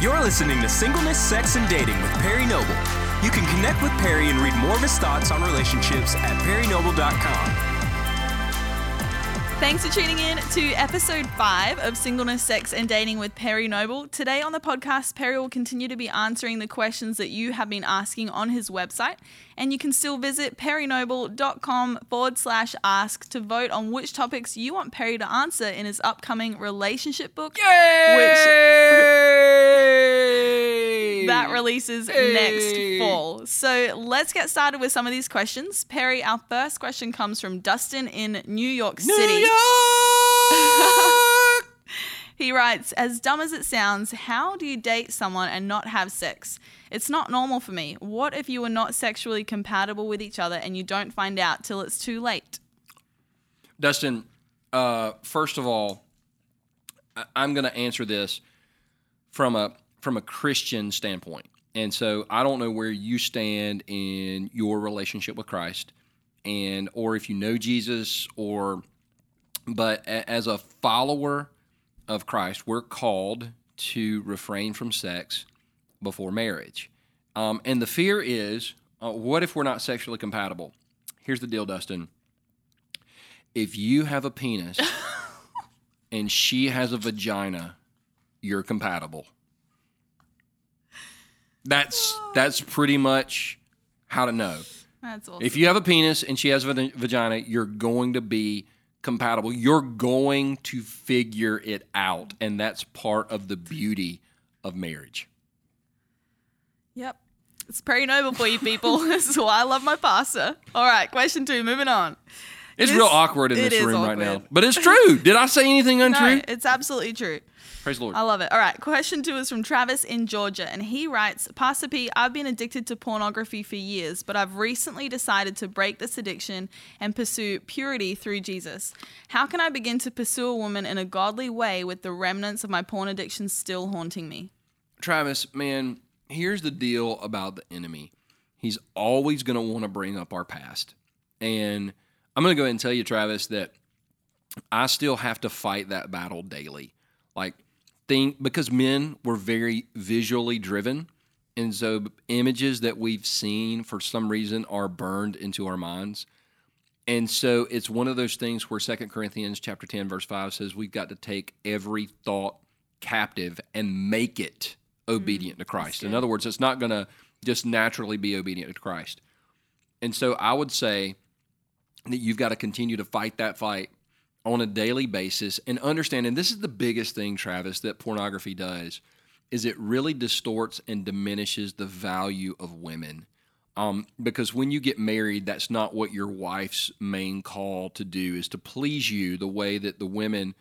You're listening to Singleness, Sex, and Dating with Perry Noble. You can connect with Perry and read more of his thoughts on relationships at perrynoble.com. Thanks for tuning in to episode five of Singleness, Sex, and Dating with Perry Noble. Today on the podcast, Perry will continue to be answering the questions that you have been asking on his website. And you can still visit perrynoble.com forward slash ask to vote on which topics you want Perry to answer in his upcoming relationship book. Yay! Which that releases next fall. So let's get started with some of these questions. Perry, our first question comes from Dustin in New York City. York! he writes, As dumb as it sounds, how do you date someone and not have sex? It's not normal for me. What if you are not sexually compatible with each other and you don't find out till it's too late? Dustin, uh, first of all, I- I'm going to answer this from a from a Christian standpoint, and so I don't know where you stand in your relationship with Christ, and or if you know Jesus, or but a- as a follower of Christ, we're called to refrain from sex before marriage, um, and the fear is, uh, what if we're not sexually compatible? Here's the deal, Dustin if you have a penis and she has a vagina, you're compatible. That's that's pretty much how to know. That's awesome. If you have a penis and she has a va- vagina, you're going to be compatible. You're going to figure it out, and that's part of the beauty of marriage. Yep. It's pretty Noble for you people. this is why I love my pastor. All right, question two, moving on. It's This- real awkward in this is room right now, but it's true. Did I say anything untrue? No, it's absolutely true. Praise the Lord. I love it. All right, question two is from Travis in Georgia, and he writes Pastor P, I've been addicted to pornography for years, but I've recently decided to break this addiction and pursue purity through Jesus. How can I begin to pursue a woman in a godly way with the remnants of my porn addiction still haunting me? Travis, man, here's the deal about the enemy. He's always going to want to bring up our past. And I'm going to go ahead and tell you, Travis, that I still have to fight that battle daily. Like, think because men were very visually driven. And so images that we've seen for some reason are burned into our minds. And so it's one of those things where Second Corinthians chapter 10 verse 5 says we've got to take every thought captive and make it mm-hmm. obedient to Christ. In other words, it's not going to just naturally be obedient to Christ. And so I would say that you've got to continue to fight that fight on a daily basis and understand and this is the biggest thing Travis that pornography does is it really distorts and diminishes the value of women. Um, because when you get married, that's not what your wife's main call to do is to please you the way that the women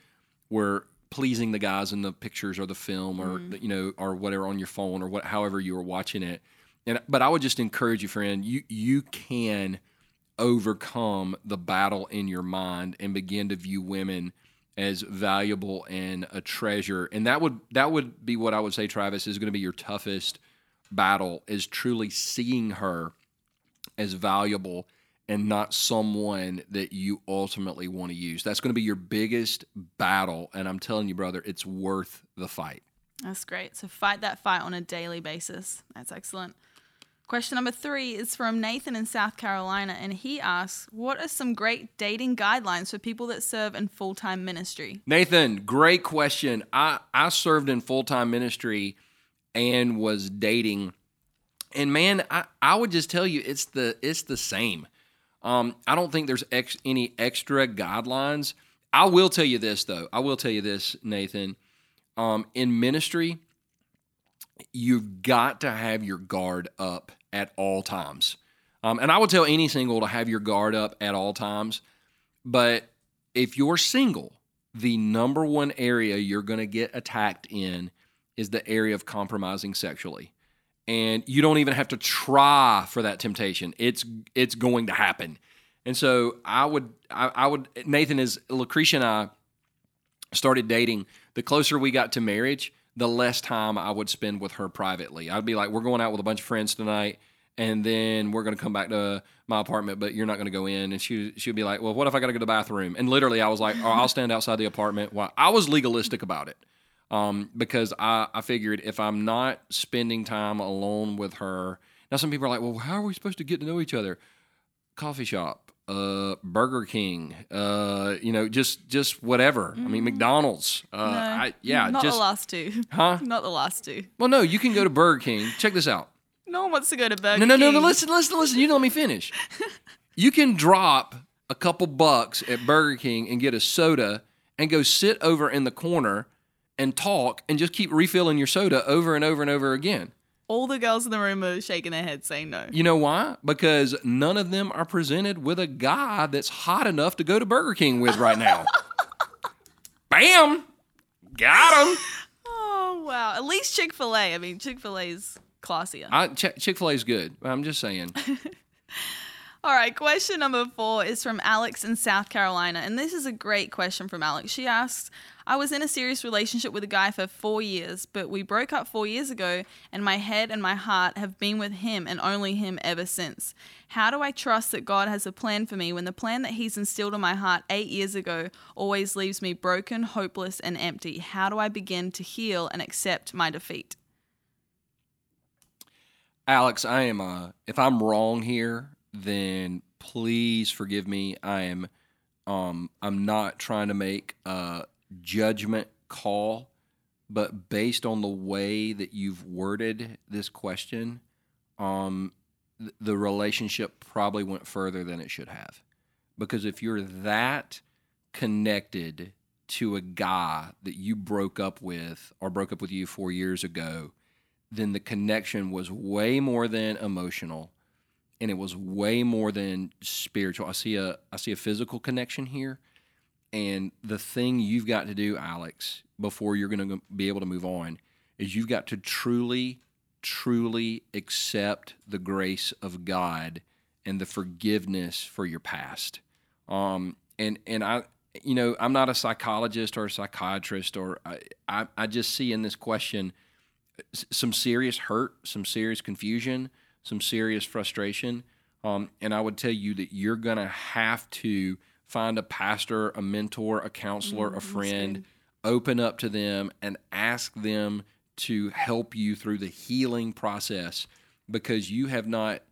were pleasing the guys in the pictures or the film or Mm-hmm. you know or whatever on your phone or what however you were watching it. And but I would just encourage you, friend, you you can overcome the battle in your mind and begin to view women as valuable and a treasure. And that would that would be what I would say, Travis, is going to be your toughest battle is truly seeing her as valuable and not someone that you ultimately want to use. That's going to be your biggest battle. And I'm telling you, brother, it's worth the fight. That's great. So fight that fight on a daily basis. That's excellent. Question number three is from Nathan in South Carolina, and he asks, What are some great dating guidelines for people that serve in full time ministry? Nathan, great question. I, I served in full time ministry and was dating. And man, I, I would just tell you it's the it's the same. Um, I don't think there's ex, any extra guidelines. I will tell you this though. I will tell you this, Nathan. Um, in ministry, you've got to have your guard up at all times. Um, and I would tell any single to have your guard up at all times. But if you're single, the number one area you're going to get attacked in is the area of compromising sexually. And you don't even have to try for that temptation. It's it's going to happen. And so I would I, I would Nathan is Lucretia and I started dating. The closer we got to marriage, the less time I would spend with her privately. I'd be like, we're going out with a bunch of friends tonight, and then we're going to come back to my apartment, but you're not going to go in. And she she'd be like, well, what if I got to go to the bathroom? And literally, I was like, oh, I'll stand outside the apartment. While I was legalistic about it. Um, because I, I figured if I'm not spending time alone with her, now some people are like, well, how are we supposed to get to know each other? Coffee shop, uh, Burger King, uh, you know, just just whatever. I mean, McDonald's. Uh, Mm-hmm. No, I, yeah, not just the last two. huh? Not the last two. Well, no, you can go to Burger King. Check this out. No one wants to go to Burger No, no, no, King. no. Listen, listen, listen. You don't let me finish. you can drop a couple bucks at Burger King and get a soda and go sit over in the corner and talk and just keep refilling your soda over and over and over again. All the girls in the room are shaking their heads saying no. You know why? Because none of them are presented with a guy that's hot enough to go to Burger King with right now. Bam! Got him. Oh, wow. At least Chick fil A. I mean, Chick fil A is classier. I, Chick fil A's good. I'm just saying. All right, question number four is from Alex in South Carolina. And this is a great question from Alex. She asks I was in a serious relationship with a guy for four years, but we broke up four years ago, and my head and my heart have been with him and only him ever since. How do I trust that God has a plan for me when the plan that He's instilled in my heart eight years ago always leaves me broken, hopeless, and empty? How do I begin to heal and accept my defeat? Alex, I am. Uh, if I'm wrong here, then please forgive me. I am. Um, I'm not trying to make a judgment call, but based on the way that you've worded this question, um, th- the relationship probably went further than it should have. Because if you're that connected to a guy that you broke up with or broke up with you four years ago, then the connection was way more than emotional and it was way more than spiritual. I see a I see a physical connection here. And the thing you've got to do, Alex, before you're going to be able to move on, is you've got to truly, truly accept the grace of God and the forgiveness for your past. Um, and and I, you know, I'm not a psychologist or a psychiatrist, or I, I, I just see in this question some serious hurt, some serious confusion, some serious frustration. Um, and I would tell you that you're going to have to find a pastor, a mentor, a counselor, a friend, open up to them and ask them to help you through the healing process because you have not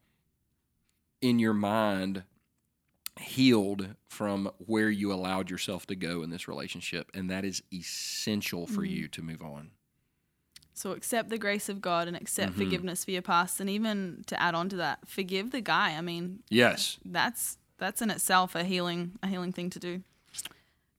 in your mind healed from where you allowed yourself to go in this relationship and that is essential for you to move on So accept the grace of God and accept Mhm. forgiveness for your past, and even to add on to that, forgive the guy. I mean, yes that's that's in itself a healing a healing thing to do.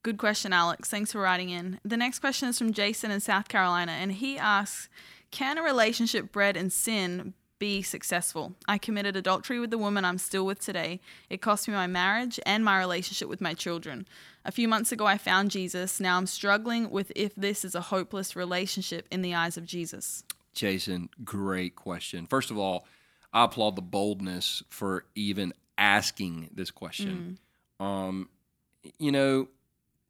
Good question, Alex. Thanks for writing in. The next question is from Jason in South Carolina, and he asks, "Can a relationship bred in sin be successful? I committed adultery with the woman I'm still with today. It cost me my marriage and my relationship with my children. A few months ago, I found Jesus. Now I'm struggling with if this is a hopeless relationship in the eyes of Jesus." Jason, great question. First of all, I applaud the boldness for even asking this question. Um, you know,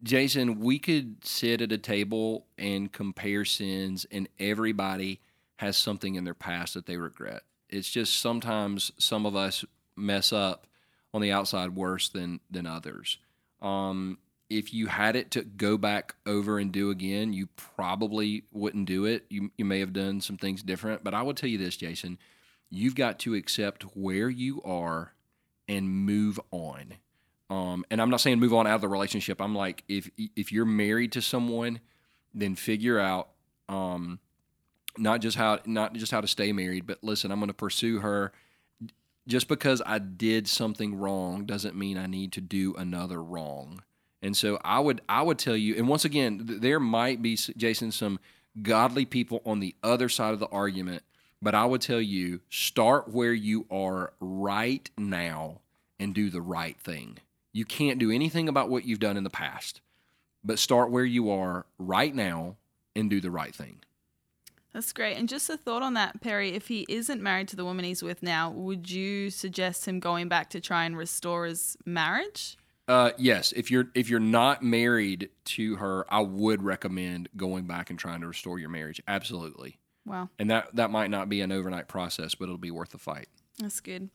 Jason, we could sit at a table and compare sins, and everybody has something in their past that they regret. It's just sometimes some of us mess up on the outside worse than than others. Um, if you had it to go back over and do again, you probably wouldn't do it. You you may have done some things different, but I will tell you this, Jason, you've got to accept where you are and move on. Um, and I'm not saying move on out of the relationship. I'm like, if if you're married to someone, then figure out um, not just how not just how to stay married, but listen, I'm going to pursue her. Just because I did something wrong doesn't mean I need to do another wrong. And so I would I would tell you, and once again, th- there might be Jason some godly people on the other side of the argument, but I would tell you start where you are right now and do the right thing. You can't do anything about what you've done in the past, but start where you are right now and do the right thing. That's great. And just a thought on that, Perry. If he isn't married to the woman he's with now, would you suggest him going back to try and restore his marriage? Uh, yes, if you're if you're not married to her, I would recommend going back and trying to restore your marriage. Absolutely, Wow, and that that might not be an overnight process, but it'll be worth the fight. that's good.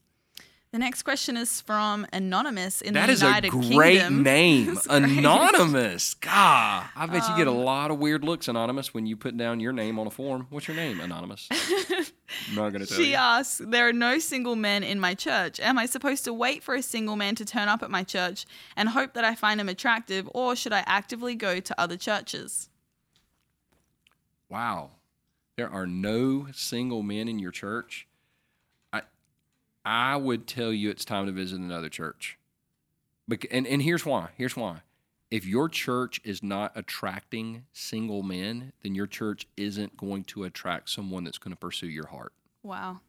The next question is from Anonymous in That the is United a great Kingdom. name, Anonymous. God, I bet you get a Um, lot of weird looks, Anonymous, when you put down your name on a form. What's your name, Anonymous? I'm not gonna tell She you. asks, There are no single men in my church. Am I supposed to wait for a single man to turn up at my church and hope that I find him attractive, or should I actively go to other churches? Wow, there are no single men in your church. I, I would tell you it's time to visit another church. Bec- and and here's why. Here's why. If your church is not attracting single men, then your church isn't going to attract someone that's going to pursue your heart. Wow.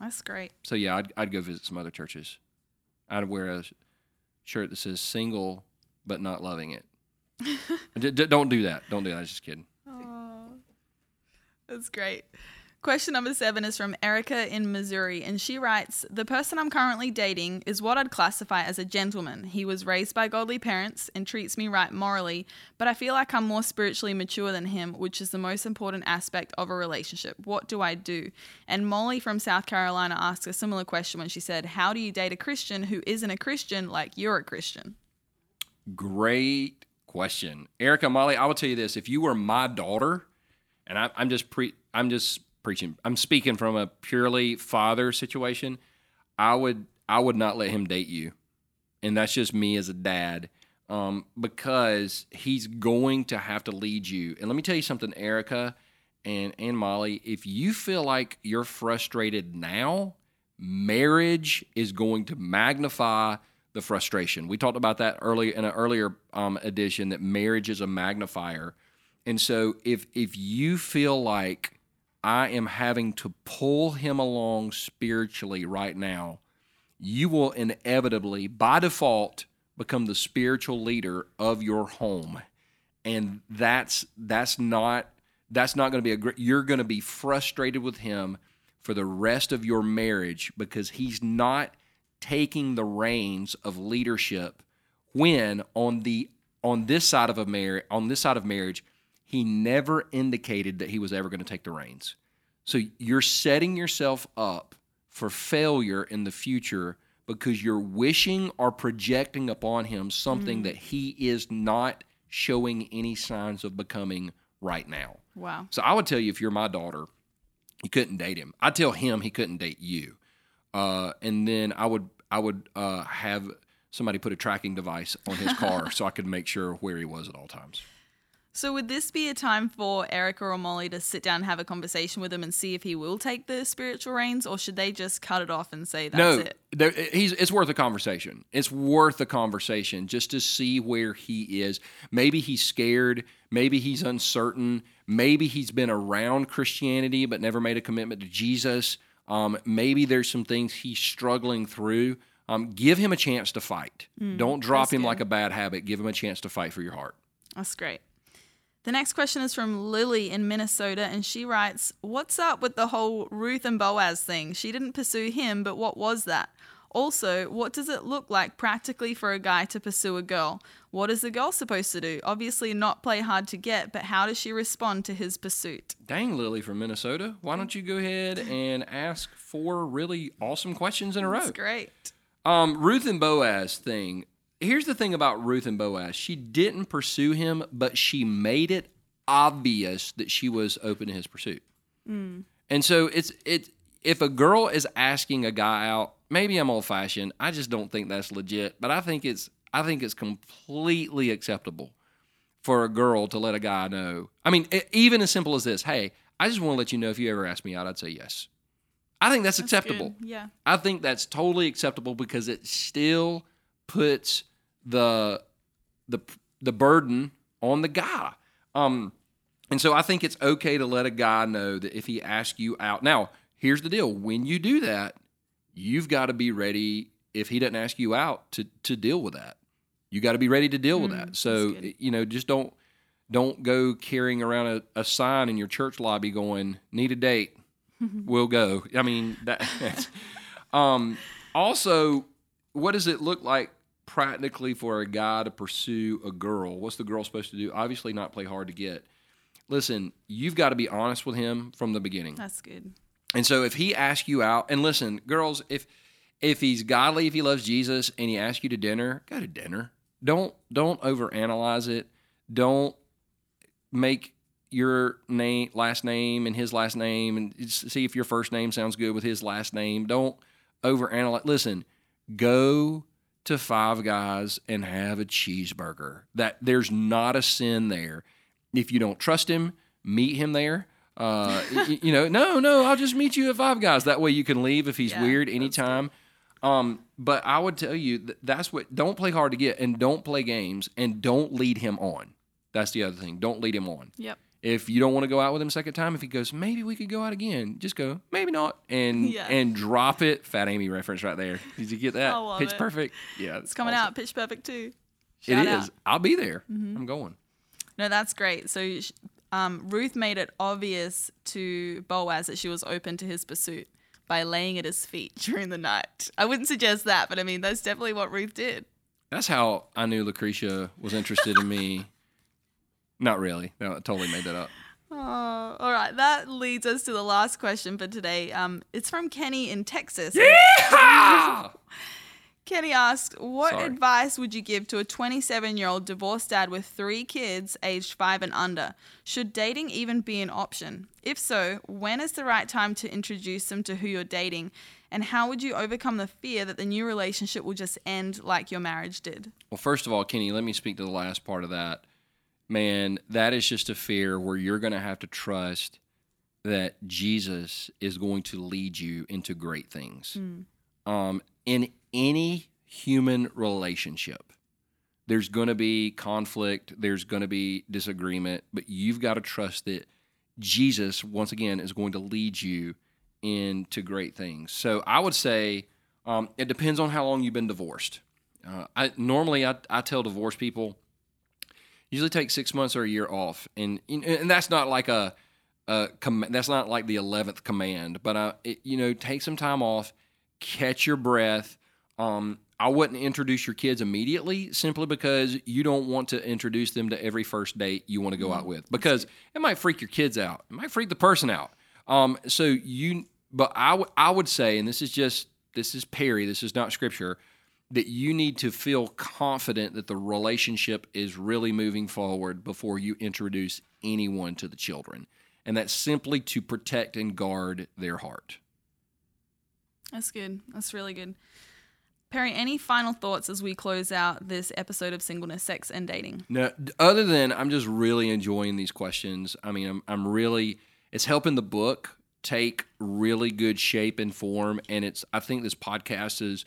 That's great. So yeah, I'd, I'd go visit some other churches. I'd wear a shirt that says "single but not loving it." D- d- don't do that. Don't do that. I was just kidding. That's great. Question number seven is from Erica in Missouri, and she writes The person I'm currently dating is what I'd classify as a gentleman. He was raised by godly parents and treats me right morally, but I feel like I'm more spiritually mature than him, which is the most important aspect of a relationship. What do I do? And Molly from South Carolina asked a similar question when she said, How do you date a Christian who isn't a Christian like you're a Christian? Great question, Erica Molly. I will tell you this: if you were my daughter, and I, I'm just pre, I'm just preaching. I'm speaking from a purely father situation. I would, I would not let him date you, and that's just me as a dad, um, because he's going to have to lead you. And let me tell you something, Erica and and Molly. If you feel like you're frustrated now, marriage is going to magnify the frustration. We talked about that earlier in an earlier um, edition that marriage is a magnifier. And so if if you feel like I am having to pull him along spiritually right now, you will inevitably by default become the spiritual leader of your home. And that's that's not that's not going to be a great you're going to be frustrated with him for the rest of your marriage because he's not taking the reins of leadership when on the on this side of a marriage on this side of marriage he never indicated that he was ever going to take the reins so you're setting yourself up for failure in the future because you're wishing or projecting upon him something that he is not showing any signs of becoming right now Wow. so I would tell you if you're my daughter, you couldn't date him. I'd tell him he couldn't date you. Uh, and then I would I would uh, have somebody put a tracking device on his car so I could make sure where he was at all times. So would this be a time for Erica or Molly to sit down and have a conversation with him and see if he will take the spiritual reins, or should they just cut it off and say that's no, it? there, he's it's worth a conversation. It's worth a conversation just to see where he is. Maybe he's scared. Maybe he's uncertain. Maybe he's been around Christianity but never made a commitment to Jesus. Um, maybe there's some things he's struggling through. Um, give him a chance to fight. Don't drop Mm, him good. like a bad habit. Give him a chance to fight for your heart. That's great. The next question is from Lily in Minnesota, and she writes, What's up with the whole Ruth and Boaz thing? She didn't pursue him, but what was that? Also, what does it look like practically for a guy to pursue a girl? What is the girl supposed to do? Obviously, not play hard to get, but how does she respond to his pursuit? Dang, Lily from Minnesota. Why don't you go ahead and ask four really awesome questions in a row? That's great. Um, Ruth and Boaz thing. Here's the thing about Ruth and Boaz. She didn't pursue him, but she made it obvious that she was open to his pursuit. Hmm. And so it's it. If a girl is asking a guy out, maybe I'm old fashioned. I just don't think that's legit. But I think it's I think it's completely acceptable for a girl to let a guy know. I mean, e- even as simple as this. Hey, I just want to let you know if you ever ask me out, I'd say yes. I think that's, That's acceptable. good. Yeah. I think that's totally acceptable because it still puts the the the burden on the guy. Um, and so I think it's okay to let a guy know that if he asks you out. Now, here's the deal: when you do that, you've got to be ready. If he doesn't ask you out, to to deal with that, you got to be ready to deal with Mm, that. So you know, just don't don't go carrying around a, a sign in your church lobby going "Need a date." we'll go. I mean, that, um, also, what does it look like practically for a guy to pursue a girl? What's the girl supposed to do? Obviously, not play hard to get. Listen, you've got to be honest with him from the beginning. That's good. And so if he asks you out, and listen, girls, if if he's godly, if he loves Jesus, and he asks you to dinner, go to dinner. Don't don't overanalyze it. Don't make your name last name and his last name and see if your first name sounds good with his last name. Don't overanalyze. Listen, go to Five Guys and have a cheeseburger. That there's not a sin there. If you don't trust him, meet him there. Uh, y- you know, no, no, I'll just meet you at Five Guys. That way you can leave if he's Yeah, weird anytime. Um, but I would tell you th- that's what. Don't play hard to get, and don't play games, and don't lead him on. That's the other thing. Don't lead him on. Yep. If you don't want to go out with him second time, if he goes, maybe we could go out again, just go, maybe not, and Yeah. and drop it. Fat Amy reference right there. Did you get that? Pitch it. perfect. Yeah, It's coming out. Pitch Perfect too. It Shout is. out. Mm-hmm. I'll be there. I'm going. No, that's great. So um, Ruth made it obvious to Boaz that she was open to his pursuit by laying at his feet during the night. I wouldn't suggest that, but I mean, that's definitely what Ruth did. That's how I knew Lucretia was interested in me. Not really. No, I totally made that up. Oh, all right. That leads us to the last question for today. Um, it's from Kenny in Texas. Kenny asked, What Sorry. advice would you give to a 27 year old divorced dad with three kids aged five and under? Should dating even be an option? If so, when is the right time to introduce them to who you're dating? And how would you overcome the fear that the new relationship will just end like your marriage did? Well, first of all, Kenny, let me speak to the last part of that. Man, that is just a fear where you're going to have to trust that Jesus is going to lead you into great things. Um, in any human relationship, there's going to be conflict, there's going to be disagreement, but you've got to trust that Jesus, once again, is going to lead you into great things. So I would say um, it depends on how long you've been divorced. Uh, I normally I, I tell divorced people usually take six months or a year off, and and that's not like a, a com- that's not like the eleventh command, but I, it, you know, take some time off, catch your breath. Um, I wouldn't introduce your kids immediately simply because you don't want to introduce them to every first date you want to go out with because it might freak your kids out. It might freak the person out. Um, so you, but I I would say, and this is just this is Perry, this is not scripture, that you need to feel confident that the relationship is really moving forward before you introduce anyone to the children, and that's simply to protect and guard their heart. That's good. That's really good. Perry, any final thoughts as we close out this episode of Singleness, Sex, and Dating? No, other than I'm just really enjoying these questions. I mean, I'm I'm really it's helping the book take really good shape and form, and it's I think this podcast has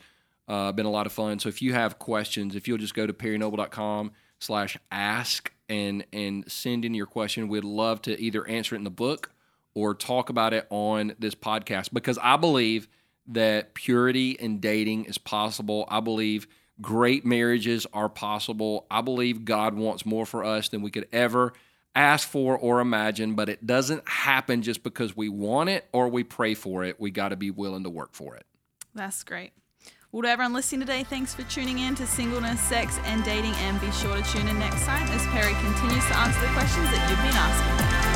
uh, been a lot of fun. So if you have questions, if you'll just go to perrynoble.com slash ask and and send in your question, we'd love to either answer it in the book or talk about it on this podcast because I believe that purity in dating is possible. I believe great marriages are possible. I believe God wants more for us than we could ever ask for or imagine, but it doesn't happen just because we want it or we pray for it. We got to be willing to work for it. That's great. Well, to everyone listening today, thanks for tuning in to Singleness, Sex, and Dating. And be sure to tune in next time as Perry continues to answer the questions that you've been asking.